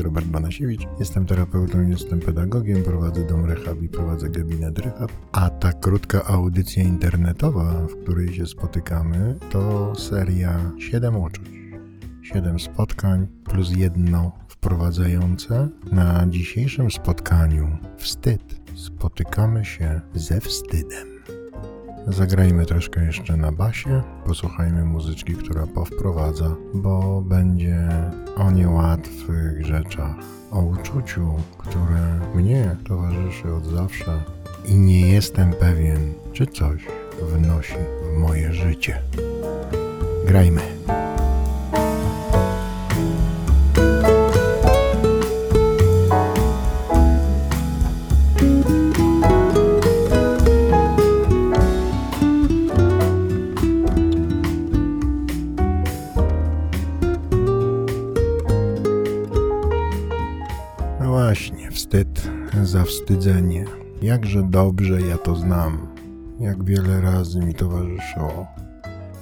Się Robert Banasiewicz, jestem terapeutą, jestem pedagogiem, prowadzę dom rehab i prowadzę gabinet rehab. A ta krótka audycja internetowa, w której się spotykamy, to seria 7 uczuć. 7 spotkań plus jedno wprowadzające. Na dzisiejszym spotkaniu wstyd. Spotykamy się ze wstydem. Zagrajmy troszkę jeszcze na basie, posłuchajmy muzyczki, która powprowadza, bo będzie o niełatwych rzeczach, o uczuciu, które mnie towarzyszy od zawsze i nie jestem pewien, czy coś wnosi w moje życie. Grajmy. Wstyd, zawstydzenie. Jakże dobrze ja to znam. Jak wiele razy mi towarzyszyło.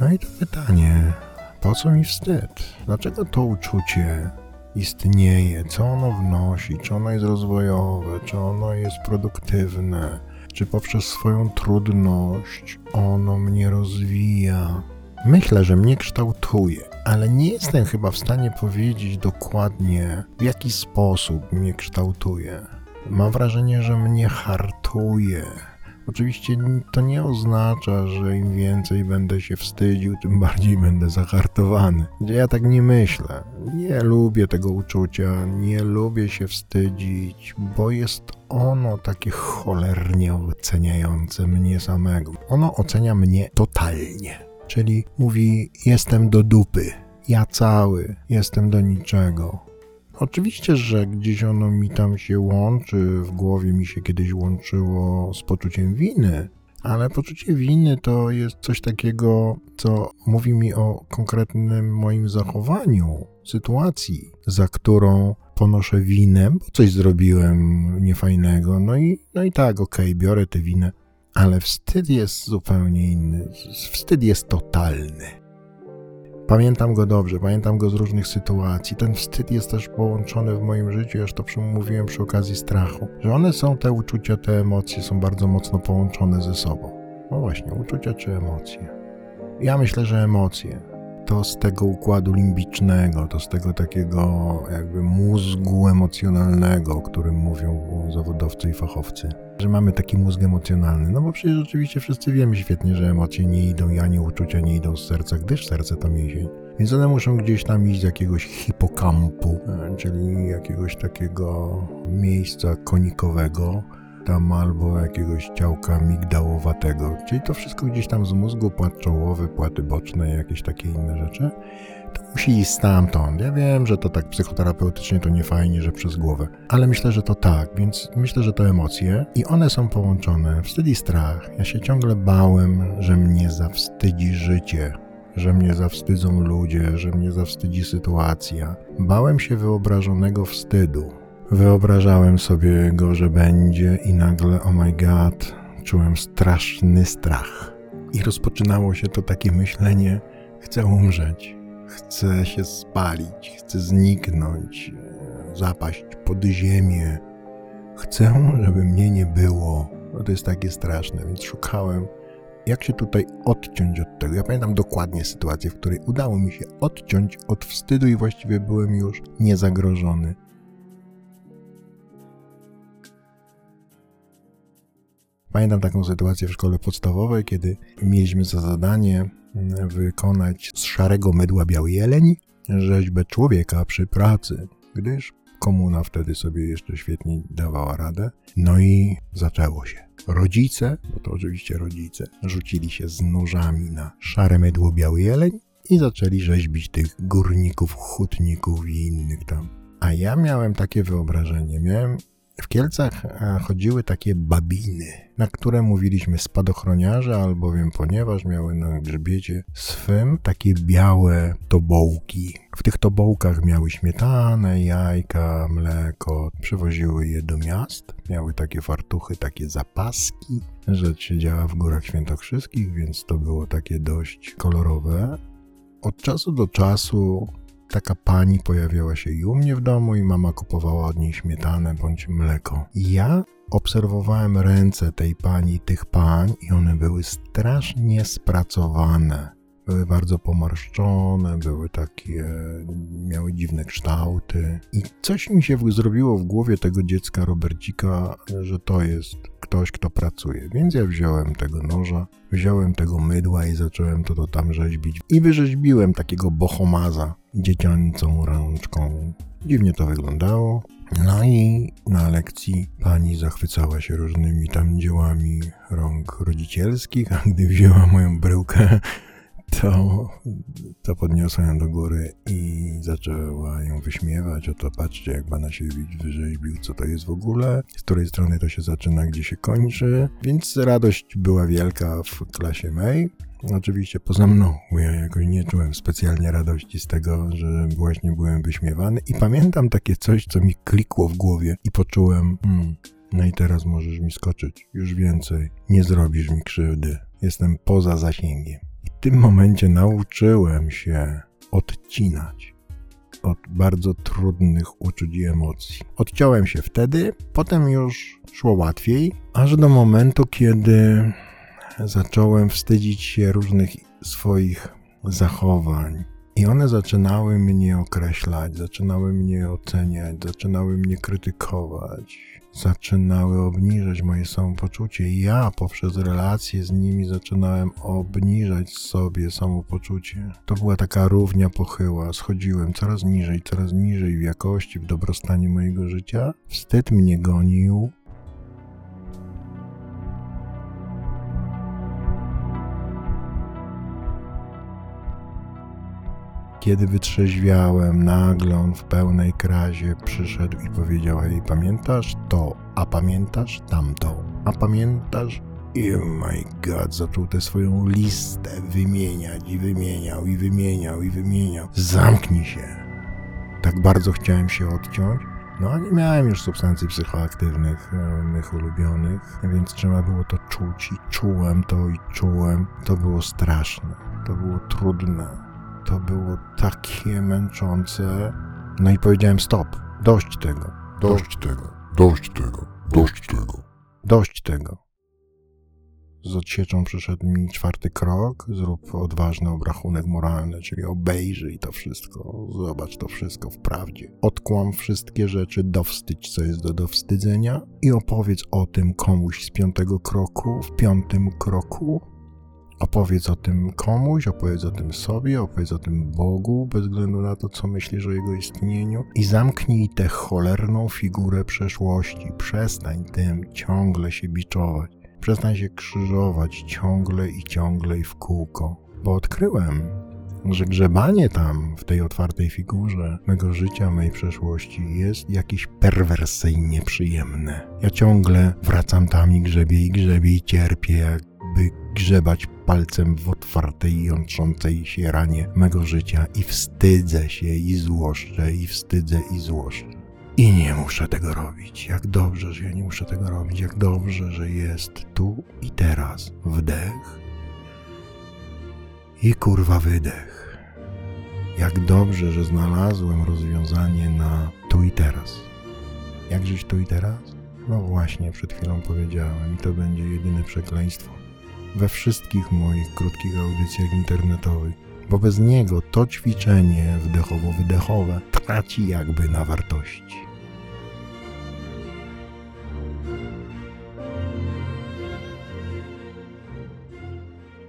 No i to pytanie, po co mi wstyd? Dlaczego to uczucie istnieje? Co ono wnosi? Czy ono jest rozwojowe? Czy ono jest produktywne? Czy poprzez swoją trudność ono mnie rozwija? Myślę, że mnie kształtuje, ale nie jestem chyba w stanie powiedzieć dokładnie, w jaki sposób mnie kształtuje. Mam wrażenie, że mnie hartuje. Oczywiście to nie oznacza, że im więcej będę się wstydził, tym bardziej będę zahartowany. Ja tak nie myślę. Nie lubię tego uczucia, nie lubię się wstydzić, bo jest ono takie cholernie oceniające mnie samego. Ono ocenia mnie totalnie. Czyli mówi: Jestem do dupy, ja cały, jestem do niczego. Oczywiście, że gdzieś ono mi tam się łączy, w głowie mi się kiedyś łączyło z poczuciem winy, ale poczucie winy to jest coś takiego, co mówi mi o konkretnym moim zachowaniu, sytuacji, za którą ponoszę winę, bo coś zrobiłem niefajnego. No i, no i tak, okej, biorę tę winę, ale wstyd jest zupełnie inny. Wstyd jest totalny. Pamiętam go dobrze, pamiętam go z różnych sytuacji. Ten wstyd jest też połączony w moim życiu, już to mówiłem przy okazji strachu, że one są, te uczucia, te emocje są bardzo mocno połączone ze sobą. No właśnie, uczucia czy emocje? Ja myślę, że emocje to z tego układu limbicznego, to z tego takiego jakby mózgu emocjonalnego, o którym mówią zawodowcy i fachowcy, że mamy taki mózg emocjonalny. No bo przecież oczywiście wszyscy wiemy świetnie, że emocje nie idą i ani uczucia nie idą z serca, gdyż serce to mięsień. Więc one muszą gdzieś tam iść z jakiegoś hipokampu, czyli jakiegoś takiego miejsca konikowego, tam albo jakiegoś ciałka migdałowatego, czyli to wszystko gdzieś tam z mózgu, płat czołowy, płaty boczne, jakieś takie inne rzeczy, to musi iść stamtąd. Ja wiem, że to tak psychoterapeutycznie to nie fajnie, że przez głowę, ale myślę, że to tak, więc myślę, że to emocje i one są połączone. Wstyd i strach. Ja się ciągle bałem, że mnie zawstydzi życie, że mnie zawstydzą ludzie, że mnie zawstydzi sytuacja. Bałem się wyobrażonego wstydu. Wyobrażałem sobie go, że będzie i nagle, oh my god, czułem straszny strach. I rozpoczynało się to takie myślenie, chcę umrzeć, chcę się spalić, chcę zniknąć, zapaść pod ziemię. Chcę, żeby mnie nie było. No to jest takie straszne, więc szukałem, jak się tutaj odciąć od tego. Ja pamiętam dokładnie sytuację, w której udało mi się odciąć od wstydu i właściwie byłem już niezagrożony. Pamiętam taką sytuację w szkole podstawowej, kiedy mieliśmy za zadanie wykonać z szarego mydła biały jeleń rzeźbę człowieka przy pracy, gdyż komuna wtedy sobie jeszcze świetnie dawała radę. No i zaczęło się. Rodzice, bo to oczywiście rodzice, rzucili się z nóżami na szare mydło biały jeleń i zaczęli rzeźbić tych górników, hutników i innych tam. A ja miałem takie wyobrażenie, miałem w Kielcach e, chodziły takie babiny, na które mówiliśmy spadochroniarze, albowiem ponieważ miały na grzbiecie swym takie białe tobołki. W tych tobołkach miały śmietanę, jajka, mleko, przywoziły je do miast. Miały takie fartuchy, takie zapaski. Rzecz się działa w Górach Świętokrzyskich, więc to było takie dość kolorowe. Od czasu do czasu taka pani pojawiała się i u mnie w domu, i mama kupowała od niej śmietanę bądź mleko. Ja obserwowałem ręce tej pani, tych pań, i one były strasznie spracowane. Były bardzo pomarszczone, były takie, miały dziwne kształty. I coś mi się zrobiło w głowie tego dziecka Robercika, że to jest ktoś, kto pracuje. Więc ja wziąłem tego noża, wziąłem tego mydła i zacząłem to, to tam rzeźbić. I wyrzeźbiłem takiego bohomaza dziecięcą rączką. Dziwnie to wyglądało. No i na lekcji pani zachwycała się różnymi tam dziełami rąk rodzicielskich, a gdy wzięła moją bryłkę, to, to podniosła ją do góry i zaczęła ją wyśmiewać. Oto patrzcie, jak Banasiewicz wyrzeźbił, co to jest w ogóle, z której strony to się zaczyna, gdzie się kończy. Więc radość była wielka w klasie May. Oczywiście poza mną, ja jakoś nie czułem specjalnie radości z tego, że właśnie byłem wyśmiewany. I pamiętam takie coś, co mi klikło w głowie i poczułem, hmm, no i teraz możesz mi skoczyć. Już więcej. Nie zrobisz mi krzywdy. Jestem poza zasięgiem. I w tym momencie nauczyłem się odcinać od bardzo trudnych uczuć i emocji. Odciąłem się wtedy, potem już szło łatwiej, aż do momentu, kiedy zacząłem wstydzić się różnych swoich zachowań. I one zaczynały mnie określać, zaczynały mnie oceniać, zaczynały mnie krytykować, zaczynały obniżać moje samopoczucie. I ja poprzez relacje z nimi zaczynałem obniżać sobie samopoczucie. To była taka równia pochyła. Schodziłem coraz niżej, coraz niżej w jakości, w dobrostanie mojego życia. Wstyd mnie gonił, Kiedy wytrzeźwiałem, nagle on w pełnej krazie przyszedł i powiedział: Hej, pamiętasz to, a pamiętasz tamto, a pamiętasz? I oh my god, zaczął tę swoją listę wymieniać i wymieniał, i wymieniał, i wymieniał. Zamknij się. Tak bardzo chciałem się odciąć. No, nie miałem już substancji psychoaktywnych, e, mych ulubionych, więc trzeba było to czuć i czułem to i czułem. To było straszne, to było trudne to było takie męczące. No i powiedziałem stop, dość tego, Dość tego, dość tego, dość tego. dość tego. Z odsieczą przyszedł mi czwarty krok, zrób odważny obrachunek moralny, czyli obejrzyj to wszystko, zobacz to wszystko w prawdzie. Odkłam wszystkie rzeczy, dowstydź, co jest do dowstydzenia i opowiedz o tym komuś z piątego kroku, w piątym kroku, Opowiedz o tym komuś, opowiedz o tym sobie, opowiedz o tym Bogu, bez względu na to, co myślisz o jego istnieniu, i zamknij tę cholerną figurę przeszłości. Przestań tym ciągle się biczować. Przestań się krzyżować ciągle i ciągle i w kółko. Bo odkryłem, że grzebanie tam w tej otwartej figurze mego życia, mojej przeszłości jest jakieś perwersyjnie przyjemne. Ja ciągle wracam tam i grzebię i grzebię i cierpię, jakby grzebać palcem w otwartej, jątrzącej się ranie mego życia i wstydzę się i złoszczę, i wstydzę i złoszczę. I nie muszę tego robić. Jak dobrze, że ja nie muszę tego robić. Jak dobrze, że jest tu i teraz. Wdech i kurwa wydech. Jak dobrze, że znalazłem rozwiązanie na tu i teraz. Jak żyć tu i teraz? No właśnie, przed chwilą powiedziałem, i to będzie jedyne przekleństwo we wszystkich moich krótkich audycjach internetowych, bo bez niego to ćwiczenie wdechowo-wydechowe traci jakby na wartości.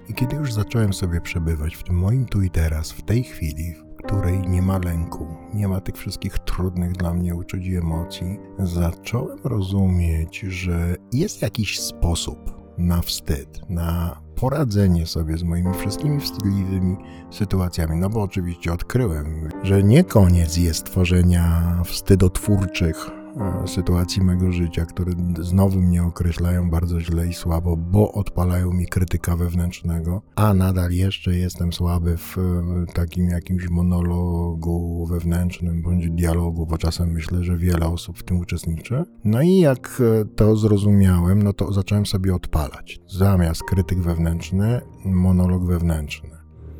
I kiedy już zacząłem sobie przebywać w tym moim tu i teraz, w tej chwili, w której nie ma lęku, nie ma tych wszystkich trudnych dla mnie uczuć i emocji, zacząłem rozumieć, że jest jakiś sposób, na wstyd, na poradzenie sobie z moimi wszystkimi wstydliwymi sytuacjami. No bo oczywiście odkryłem, że nie koniec jest tworzenia wstydotwórczych sytuacji mego życia, które znowu mnie określają bardzo źle i słabo, bo odpalają mi krytyka wewnętrznego, a nadal jeszcze jestem słaby w e, takim jakimś monologu wewnętrznym bądź dialogu, bo czasem myślę, że wiele osób w tym uczestniczy. No i jak e, to zrozumiałem, no to zacząłem sobie odpalać. Zamiast krytyk wewnętrzny, monolog wewnętrzny.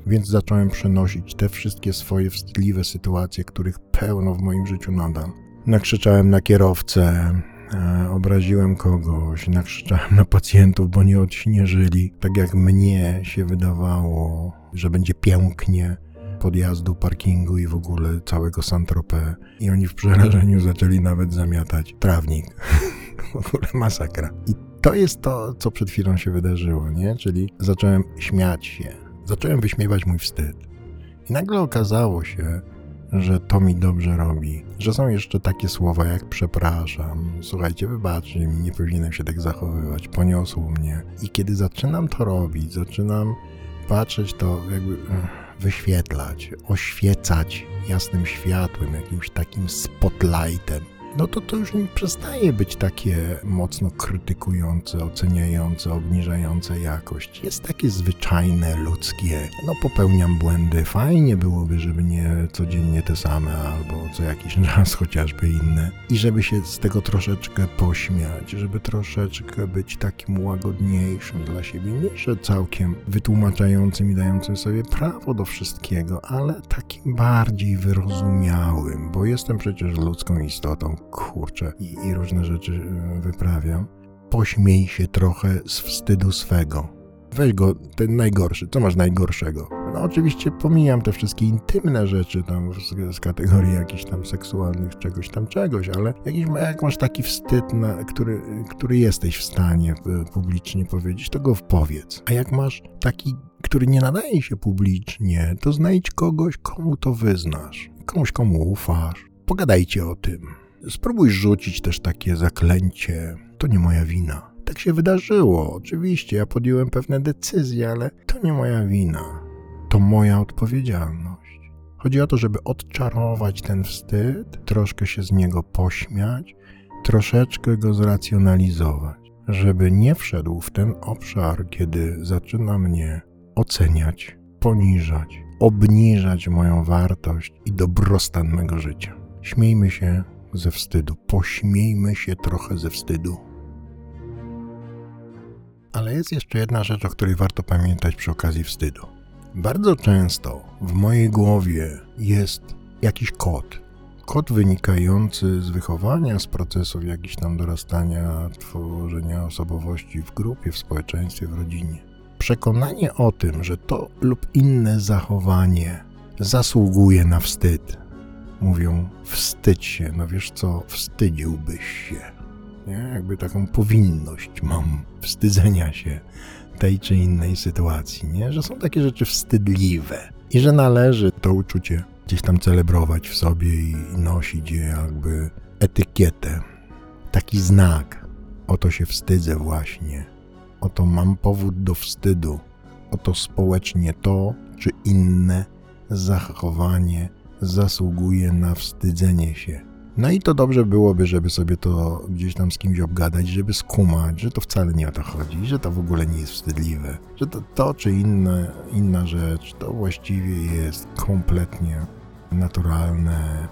Więc zacząłem przenosić te wszystkie swoje wstydliwe sytuacje, których pełno w moim życiu nadal. Nakrzyczałem na kierowcę, e, obraziłem kogoś, nakrzyczałem na pacjentów, bo nie odśnieżyli, tak jak mnie się wydawało, że będzie pięknie podjazdu, parkingu i w ogóle całego Saint-Tropez. I oni w przerażeniu zaczęli nawet zamiatać trawnik. w ogóle masakra. I to jest to, co przed chwilą się wydarzyło, nie? Czyli zacząłem śmiać się, zacząłem wyśmiewać mój wstyd. I nagle okazało się, że to mi dobrze robi, że są jeszcze takie słowa jak przepraszam, słuchajcie, wybaczcie mi, nie powinienem się tak zachowywać, poniosło mnie. I kiedy zaczynam to robić, zaczynam patrzeć to jakby wyświetlać, oświecać jasnym światłem, jakimś takim spotlightem, no to to już nie przestaje być takie mocno krytykujące, oceniające, obniżające jakość. Jest takie zwyczajne, ludzkie. No popełniam błędy, fajnie byłoby, żeby nie codziennie te same, albo co jakiś raz chociażby inne. I żeby się z tego troszeczkę pośmiać, żeby troszeczkę być takim łagodniejszym dla siebie. Nie, że całkiem wytłumaczającym i dającym sobie prawo do wszystkiego, ale takim bardziej wyrozumiałym, bo jestem przecież ludzką istotą, kurczę, i, i różne rzeczy e, wyprawiam. Pośmiej się trochę z wstydu swego. Weź go, ten najgorszy. Co masz najgorszego? No oczywiście pomijam te wszystkie intymne rzeczy tam z, z kategorii jakichś tam seksualnych, czegoś tam, czegoś, ale jakiś, jak masz taki wstyd, na, który, który jesteś w stanie e, publicznie powiedzieć, to go powiedz. A jak masz taki, który nie nadaje się publicznie, to znajdź kogoś, komu to wyznasz. Komuś, komu ufasz. Pogadajcie o tym. Spróbuj rzucić też takie zaklęcie. To nie moja wina. Tak się wydarzyło. Oczywiście, ja podjąłem pewne decyzje, ale to nie moja wina. To moja odpowiedzialność. Chodzi o to, żeby odczarować ten wstyd, troszkę się z niego pośmiać, troszeczkę go zracjonalizować, żeby nie wszedł w ten obszar, kiedy zaczyna mnie oceniać, poniżać, obniżać moją wartość i dobrostan mego życia. Śmiejmy się ze wstydu, pośmiejmy się trochę ze wstydu. Ale jest jeszcze jedna rzecz, o której warto pamiętać przy okazji wstydu. Bardzo często w mojej głowie jest jakiś kod. Kod wynikający z wychowania, z procesów jakichś tam dorastania, tworzenia osobowości w grupie, w społeczeństwie, w rodzinie. Przekonanie o tym, że to lub inne zachowanie zasługuje na wstyd. Mówią, wstydź się, no wiesz co, wstydziłbyś się. Nie? Jakby taką powinność mam wstydzenia się tej czy innej sytuacji, nie? Że są takie rzeczy wstydliwe i że należy to uczucie gdzieś tam celebrować w sobie i nosić je jakby etykietę, taki znak. Oto się wstydzę właśnie, oto mam powód do wstydu, oto społecznie to czy inne zachowanie zasługuje na wstydzenie się. No i to dobrze byłoby, żeby sobie to gdzieś tam z kimś obgadać, żeby skumać, że to wcale nie o to chodzi, że to w ogóle nie jest wstydliwe, że to, to czy inne, inna rzecz to właściwie jest kompletnie naturalne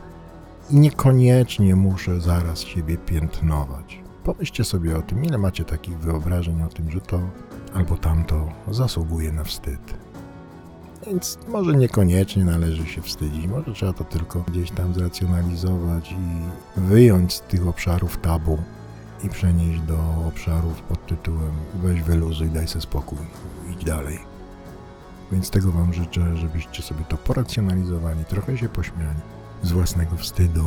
i niekoniecznie muszę zaraz siebie piętnować. Pomyślcie sobie o tym, ile macie takich wyobrażeń o tym, że to albo tamto zasługuje na wstyd. Więc może niekoniecznie należy się wstydzić, może trzeba to tylko gdzieś tam zracjonalizować i wyjąć z tych obszarów tabu i przenieść do obszarów pod tytułem weź wyluzuj, daj sobie spokój, idź dalej. Więc tego Wam życzę, żebyście sobie to poracjonalizowali, trochę się pośmiali z własnego wstydu.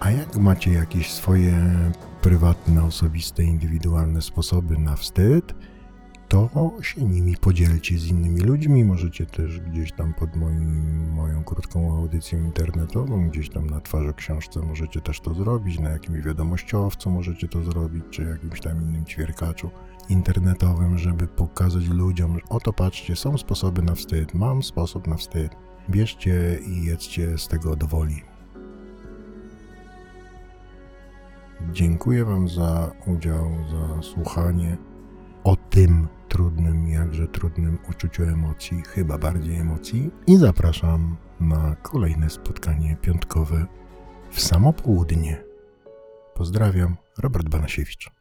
A jak macie jakieś swoje prywatne, osobiste, indywidualne sposoby na wstyd, to się nimi podzielcie z innymi ludźmi. Możecie też gdzieś tam pod moim, moją krótką audycją internetową, gdzieś tam na twarzy książce możecie też to zrobić, na jakimś wiadomościowcu możecie to zrobić, czy jakimś tam innym ćwierkaczu internetowym, żeby pokazać ludziom, że oto patrzcie, są sposoby na wstyd, mam sposób na wstyd. Bierzcie i jedzcie z tego do woli. Dziękuję Wam za udział, za słuchanie o tym trudnym, jakże trudnym uczuciu emocji, chyba bardziej emocji. I zapraszam na kolejne spotkanie piątkowe w samo południe. Pozdrawiam, Robert Banasiewicz.